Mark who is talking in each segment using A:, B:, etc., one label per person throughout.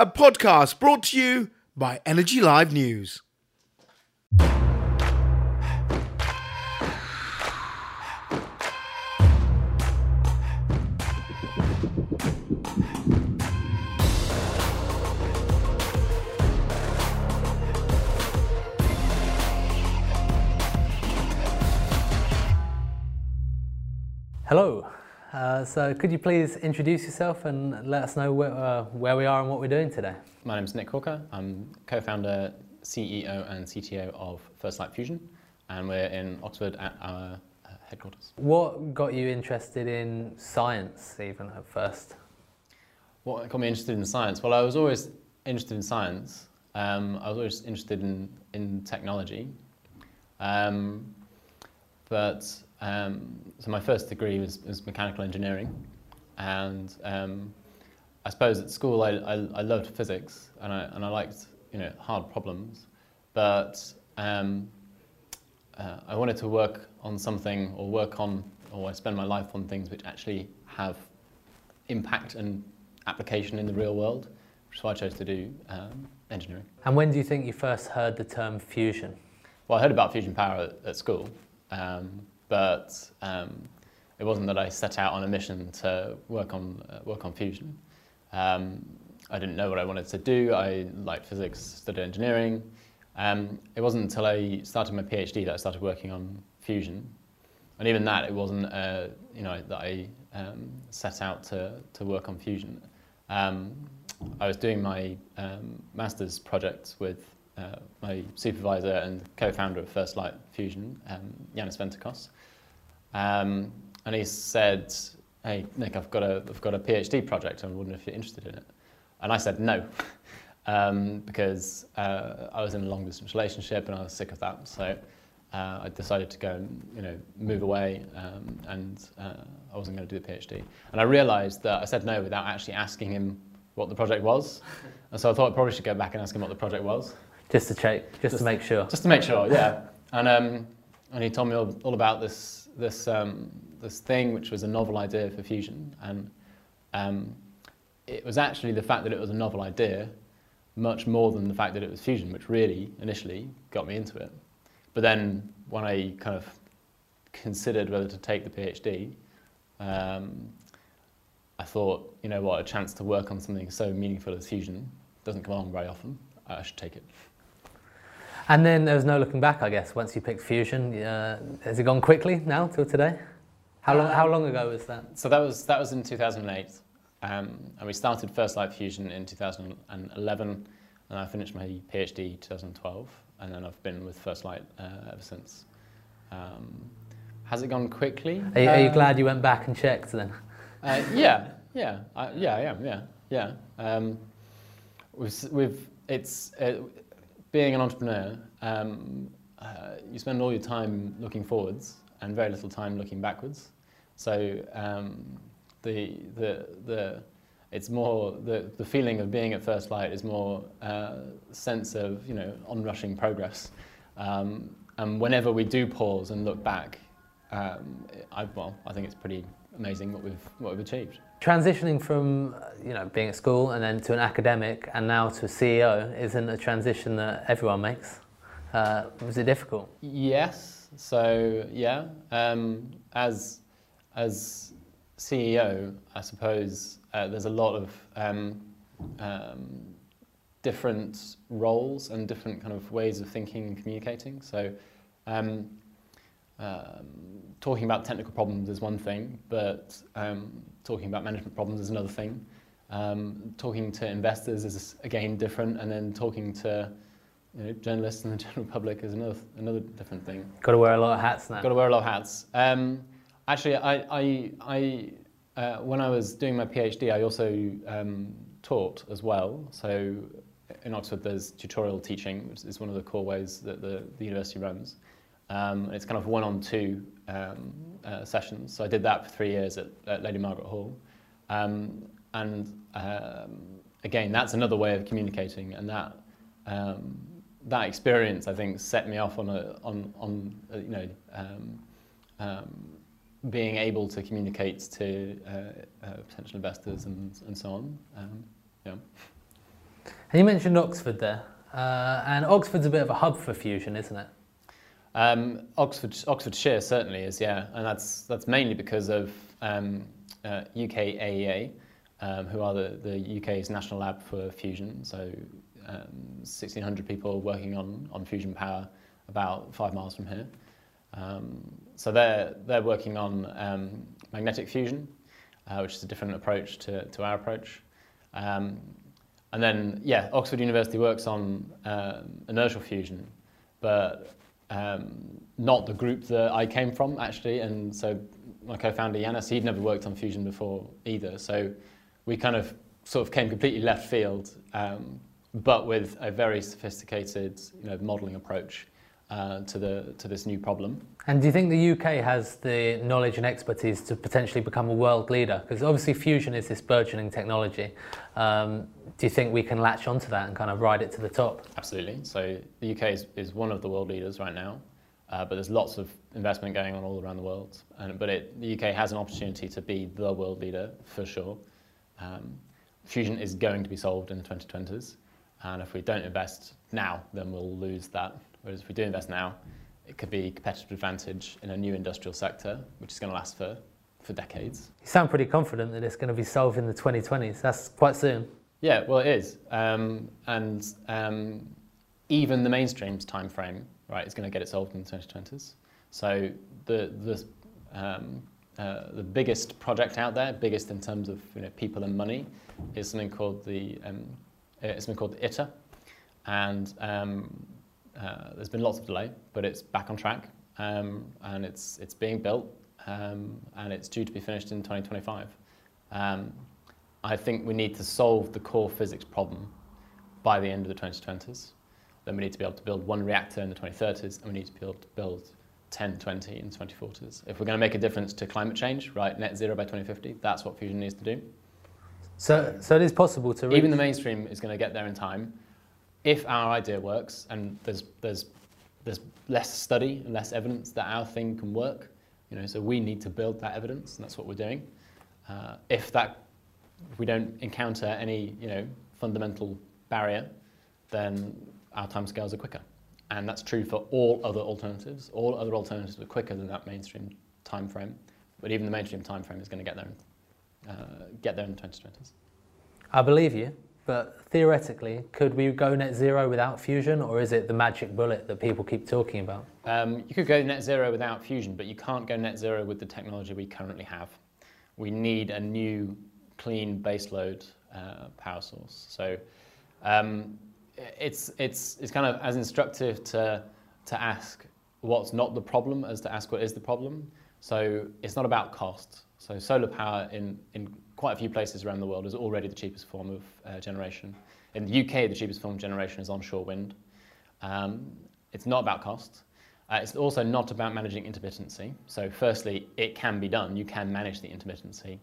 A: a podcast brought to you by Energy Live News.
B: Hello. Uh, so, could you please introduce yourself and let us know where, uh, where we are and what we're doing today?
C: My name is Nick Hawker. I'm co-founder, CEO and CTO of First Light Fusion and we're in Oxford at our uh, headquarters.
B: What got you interested in science even at first?
C: What got me interested in science? Well, I was always interested in science. Um, I was always interested in, in technology. Um, but um, so my first degree was, was mechanical engineering, and um, I suppose at school I, I, I, loved physics and I, and I liked you know hard problems, but um, uh, I wanted to work on something or work on or I spend my life on things which actually have impact and application in the real world, which is why I chose to do um, engineering.
B: And when do you think you first heard the term fusion?
C: Well, I heard about fusion power at, at school. Um, but um, it wasn't that I set out on a mission to work on uh, work on fusion. Um, I didn't know what I wanted to do. I liked physics, studied engineering. Um, it wasn't until I started my PhD that I started working on fusion, and even that it wasn't uh, you know that I um, set out to to work on fusion. Um, I was doing my um, master's project with uh, my supervisor and co-founder of First Light Fusion, um, Yiannis Ventikos. Um, and he said, hey, Nick, I've got, a, I've got a PhD project. I'm wondering if you're interested in it. And I said no, um, because uh, I was in a long distance relationship and I was sick of that. So uh, I decided to go and you know, move away um, and uh, I wasn't going to do the PhD. And I realized that I said no without actually asking him what the project was. And so I thought I probably should go back and ask him what the project was.
B: Just to check, just, just to make sure.
C: Just to make sure, yeah. And, um, and he told me all, all about this this um, this thing which was a novel idea for fusion, and um, it was actually the fact that it was a novel idea, much more than the fact that it was fusion, which really initially got me into it. But then when I kind of considered whether to take the PhD, um, I thought, you know what, a chance to work on something so meaningful as fusion doesn't come along very often. I should take it.
B: And then there was no looking back, I guess, once you picked Fusion. Uh, has it gone quickly now till today? How long, how long ago was that?
C: So that was, that was in 2008. Um, and we started First Light Fusion in 2011, and I finished my PhD 2012, and then I've been with First Light uh, ever since. Um, has it gone quickly?
B: Are you, are you, glad you went back and checked then?
C: Uh, yeah, yeah, I, yeah, I am, yeah, yeah. Um, we've, we've, it's, uh, being an entrepreneur, um, uh, you spend all your time looking forwards and very little time looking backwards. So um, the, the, the, it's more, the, the feeling of being at first light is more uh, sense of, you know, onrushing progress. Um, and whenever we do pause and look back, um, I, well, I think it's pretty amazing what we've, what we've achieved.
B: Transitioning from you know being at school and then to an academic and now to a CEO isn't a transition that everyone makes. Uh, was it difficult?
C: Yes. So yeah, um, as as CEO, I suppose uh, there's a lot of um, um, different roles and different kind of ways of thinking and communicating. So um, talking about technical problems is one thing, but um, talking about management problems is another thing. Um, talking to investors is again different, and then talking to you know, journalists and the general public is another another different thing.
B: Got to wear a lot of hats now.
C: Got to wear a lot of hats. Um, actually, I, I, I uh, when I was doing my PhD, I also um, taught as well. So in Oxford, there's tutorial teaching, which is one of the core ways that the, the university runs. Um, it's kind of one on two um, uh, sessions. So I did that for three years at, at Lady Margaret Hall. Um, and um, again, that's another way of communicating. And that, um, that experience, I think, set me off on, a, on, on uh, you know, um, being able to communicate to uh, uh, potential investors and, and so on. yeah.
B: And you mentioned Oxford there, uh, and Oxford's a bit of a hub for fusion, isn't it?
C: Um, Oxford, Oxfordshire certainly is, yeah, and that's that's mainly because of um, uh, UKAEA, um, who are the, the UK's national lab for fusion. So um, 1,600 people working on, on fusion power about five miles from here. Um, so they're, they're working on um, magnetic fusion, uh, which is a different approach to, to our approach. Um, and then, yeah, Oxford University works on inertial fusion, but um, not the group that I came from, actually. And so my co-founder, Yiannis, he'd never worked on fusion before either. So we kind of sort of came completely left field, um, but with a very sophisticated you know, modelling approach uh, to, the, to this new problem.
B: And do you think the UK has the knowledge and expertise to potentially become a world leader? Because obviously fusion is this burgeoning technology. Um, do you think we can latch onto that and kind of ride it to the top?
C: Absolutely. So the UK is, is one of the world leaders right now, uh, but there's lots of investment going on all around the world. And, but it, the UK has an opportunity to be the world leader for sure. Um, fusion is going to be solved in the 2020s. And if we don't invest now, then we'll lose that Whereas if we do invest now, it could be competitive advantage in a new industrial sector, which is going to last for, for decades.
B: You sound pretty confident that it's going to be solved in the 2020s. That's quite soon.
C: Yeah, well, it is. Um, and um, even the mainstream's time frame, right, is going to get it solved in the 2020s. So the, the, um, uh, the biggest project out there, biggest in terms of you know, people and money, is something called the um, it's something called ITER, and um, uh, there's been lots of delay, but it's back on track um, and it's, it's being built um, and it's due to be finished in 2025. Um, I think we need to solve the core physics problem by the end of the 2020s. Then we need to be able to build one reactor in the 2030s and we need to be able to build 10, 20 in the 2040s. If we're going to make a difference to climate change, right, net zero by 2050, that's what fusion needs to do.
B: So, so it is possible to...
C: Even the mainstream is going to get there in time, if our idea works and there's, there's, there's less study and less evidence that our thing can work, you know, so we need to build that evidence and that's what we're doing. Uh, if that, if we don't encounter any, you know, fundamental barrier, then our timescales are quicker. And that's true for all other alternatives. All other alternatives are quicker than that mainstream time frame. But even the mainstream time frame is going to get there, uh, get there in the 2020s.
B: I believe you. But theoretically, could we go net zero without fusion, or is it the magic bullet that people keep talking about?
C: Um, you could go net zero without fusion, but you can't go net zero with the technology we currently have. We need a new, clean baseload uh, power source. So um, it's, it's, it's kind of as instructive to, to ask what's not the problem as to ask what is the problem. So it's not about cost. So solar power in, in quite a few places around the world is already the cheapest form of uh, generation. In the UK, the cheapest form of generation is onshore wind. Um, it's not about cost. Uh, it's also not about managing intermittency. So firstly, it can be done. You can manage the intermittency.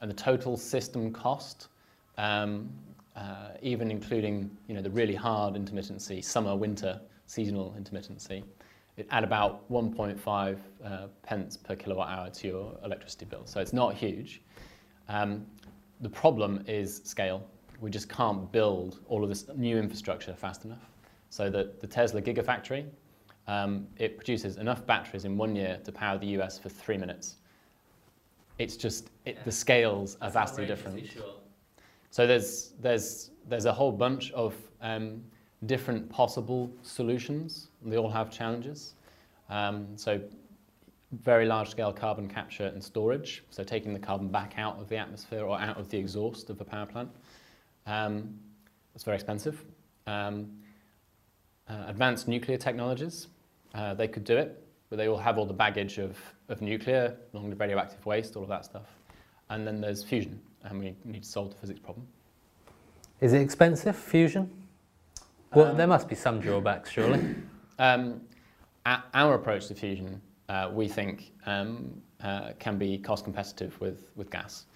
C: And the total system cost, um, uh, even including you know, the really hard intermittency, summer, winter, seasonal intermittency, it add about 1.5 uh, pence per kilowatt hour to your electricity bill. So it's not huge. Um, the problem is scale. We just can't build all of this new infrastructure fast enough. So that the Tesla Gigafactory, um, it produces enough batteries in one year to power the US for three minutes. It's just, it, yeah. the scales are vastly different. So there's, there's, there's a whole bunch of um, different possible solutions. They all have challenges. Um, so very large scale carbon capture and storage, so taking the carbon back out of the atmosphere or out of the exhaust of a power plant. Um, it's very expensive. Um, uh, advanced nuclear technologies, uh, they could do it, but they all have all the baggage of, of nuclear, along with radioactive waste, all of that stuff. And then there's fusion, and we need to solve the physics problem.
B: Is it expensive, fusion? Well, um, there must be some drawbacks, surely.
C: Um, our approach to fusion we think um, uh, can be cost competitive with, with gas.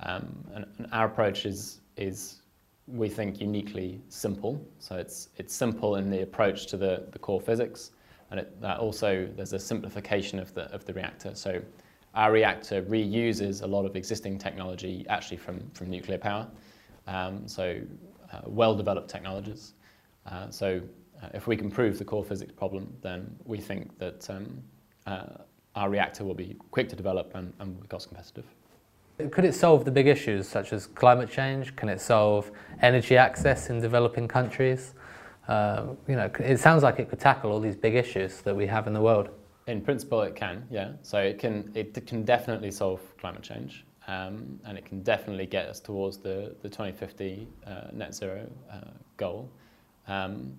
C: Um, and, and, our approach is, is, we think, uniquely simple. So it's, it's simple in the approach to the, the core physics, and it, also there's a simplification of the, of the reactor. So our reactor reuses a lot of existing technology actually from, from nuclear power. Um, so uh, well-developed technologies. Uh, so uh, if we can prove the core physics problem, then we think that um, uh, our reactor will be quick to develop and, and cost competitive.
B: Could it solve the big issues such as climate change? Can it solve energy access in developing countries? Uh, you know, it sounds like it could tackle all these big issues that we have in the world.
C: In principle, it can, yeah. So it can, it can definitely solve climate change, um, and it can definitely get us towards the, the 2050 uh, net zero uh, goal. Um,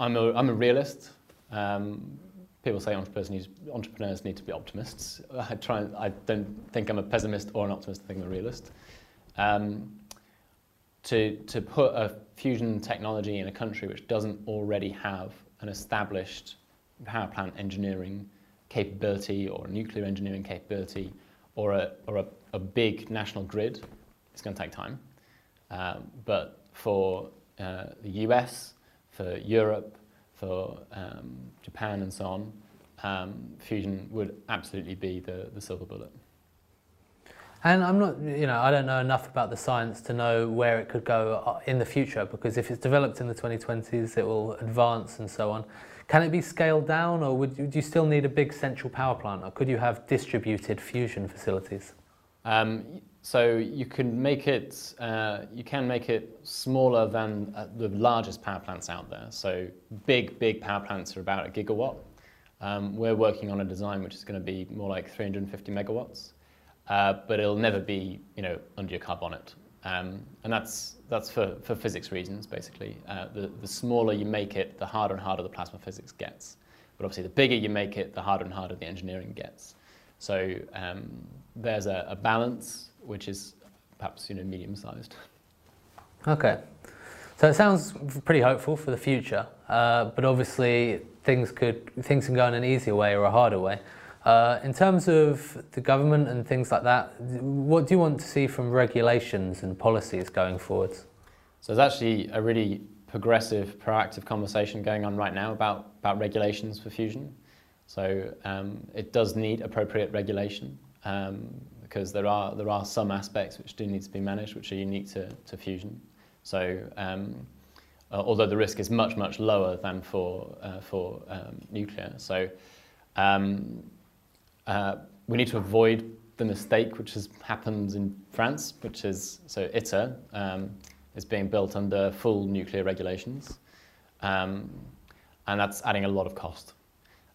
C: I'm a, I'm a realist. Um, people say entrepreneurs need, entrepreneurs need to be optimists. I try. I don't think I'm a pessimist or an optimist. I think I'm a realist. Um, to to put a fusion technology in a country which doesn't already have an established power plant engineering capability or nuclear engineering capability or a or a, a big national grid, it's going to take time. Um, but for uh, the US, for Europe, for um, Japan and so on, um, fusion would absolutely be the, the silver bullet.
B: And I'm not, you know, I don't know enough about the science to know where it could go uh, in the future because if it's developed in the 2020s, it will advance and so on. Can it be scaled down or would you, do you still need a big central power plant or could you have distributed fusion facilities?
C: Um, so you can make it, uh, you can make it smaller than uh, the largest power plants out there. So big, big power plants are about a gigawatt. Um, we're working on a design which is going to be more like 350 megawatts, uh, but it'll never be, you know, under your car bonnet. Um, and that's, that's for, for physics reasons, basically. Uh, the, the smaller you make it, the harder and harder the plasma physics gets. But obviously, the bigger you make it, the harder and harder the engineering gets. So um, there's a, a balance which is perhaps you know medium-sized.
B: Okay, so it sounds pretty hopeful for the future, uh, but obviously things could things can go in an easier way or a harder way. Uh, in terms of the government and things like that, what do you want to see from regulations and policies going forwards?
C: So there's actually a really progressive, proactive conversation going on right now about, about regulations for fusion. So um, it does need appropriate regulation. Um, because there are there are some aspects which do need to be managed, which are unique to, to fusion. So um, uh, although the risk is much much lower than for uh, for um, nuclear, so um, uh, we need to avoid the mistake which has happened in France, which is so ITER um, is being built under full nuclear regulations, um, and that's adding a lot of cost.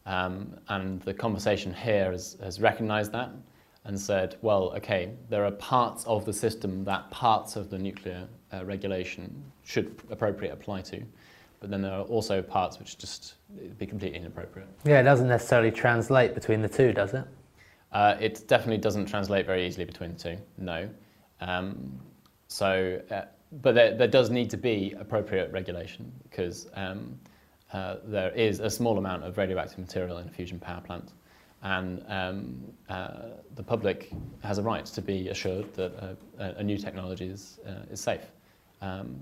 C: Um, and the conversation here has, has recognised that and said, well, okay, there are parts of the system that parts of the nuclear uh, regulation should appropriately apply to, but then there are also parts which just be completely inappropriate.
B: Yeah, it doesn't necessarily translate between the two, does it?
C: Uh, it definitely doesn't translate very easily between the two, no. Um, so, uh, but there, there, does need to be appropriate regulation because um, uh, there is a small amount of radioactive material in a fusion power plant and um, uh, the public has a right to be assured that a, a new technology is, uh, is safe. Um,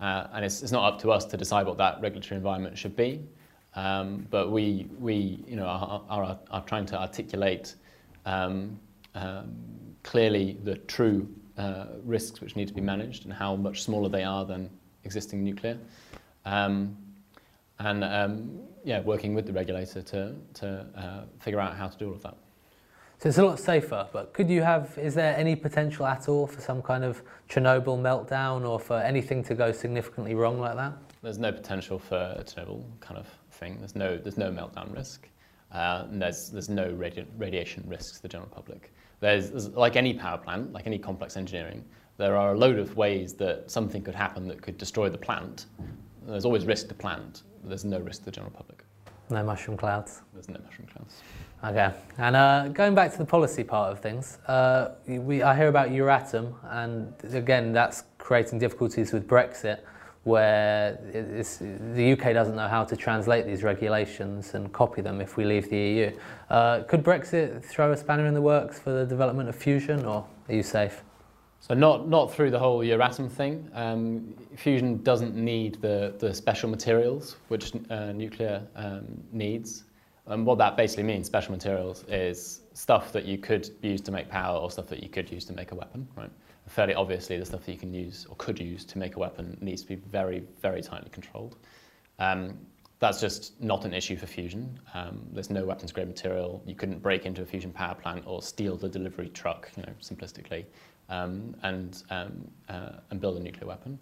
C: uh, and it's, it's not up to us to decide what that regulatory environment should be, um, but we, we you know, are, are, are trying to articulate um, um, clearly the true uh, risks which need to be managed and how much smaller they are than existing nuclear. Um, and um, yeah, working with the regulator to, to uh, figure out how to do all of that.
B: So it's a lot safer, but could you have, is there any potential at all for some kind of Chernobyl meltdown or for anything to go significantly wrong like that?
C: There's no potential for a Chernobyl kind of thing. There's no, there's no meltdown risk. Uh, there's, there's no radi radiation risk to the general public. There's, there's, like any power plant, like any complex engineering, there are a load of ways that something could happen that could destroy the plant. There's always risk to plant, there's no risk to the general public.
B: No mushroom clouds?
C: There's no mushroom clouds.
B: Okay, and uh, going back to the policy part of things, uh, we, I hear about Euratom, and again, that's creating difficulties with Brexit, where the UK doesn't know how to translate these regulations and copy them if we leave the EU. Uh, could Brexit throw a spanner in the works for the development of fusion, or are you safe?
C: So not, not through the whole Euratom thing. Um, fusion doesn't need the, the special materials which uh, nuclear um, needs. And what that basically means, special materials, is stuff that you could use to make power or stuff that you could use to make a weapon, right? fairly obviously, the stuff that you can use or could use to make a weapon needs to be very, very tightly controlled. Um, that's just not an issue for fusion. Um, there's no weapons grade material. You couldn't break into a fusion power plant or steal the delivery truck, you know, simplistically, um, and, um, uh, and build a nuclear weapon.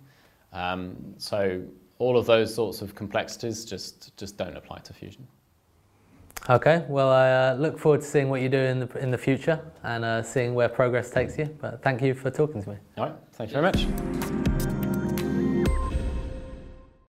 C: Um, so all of those sorts of complexities just, just don't apply to fusion.
B: Okay, well, I uh, look forward to seeing what you do in the, in the future and uh, seeing where progress takes you. But thank you for talking to me.
C: All right, thank you very much.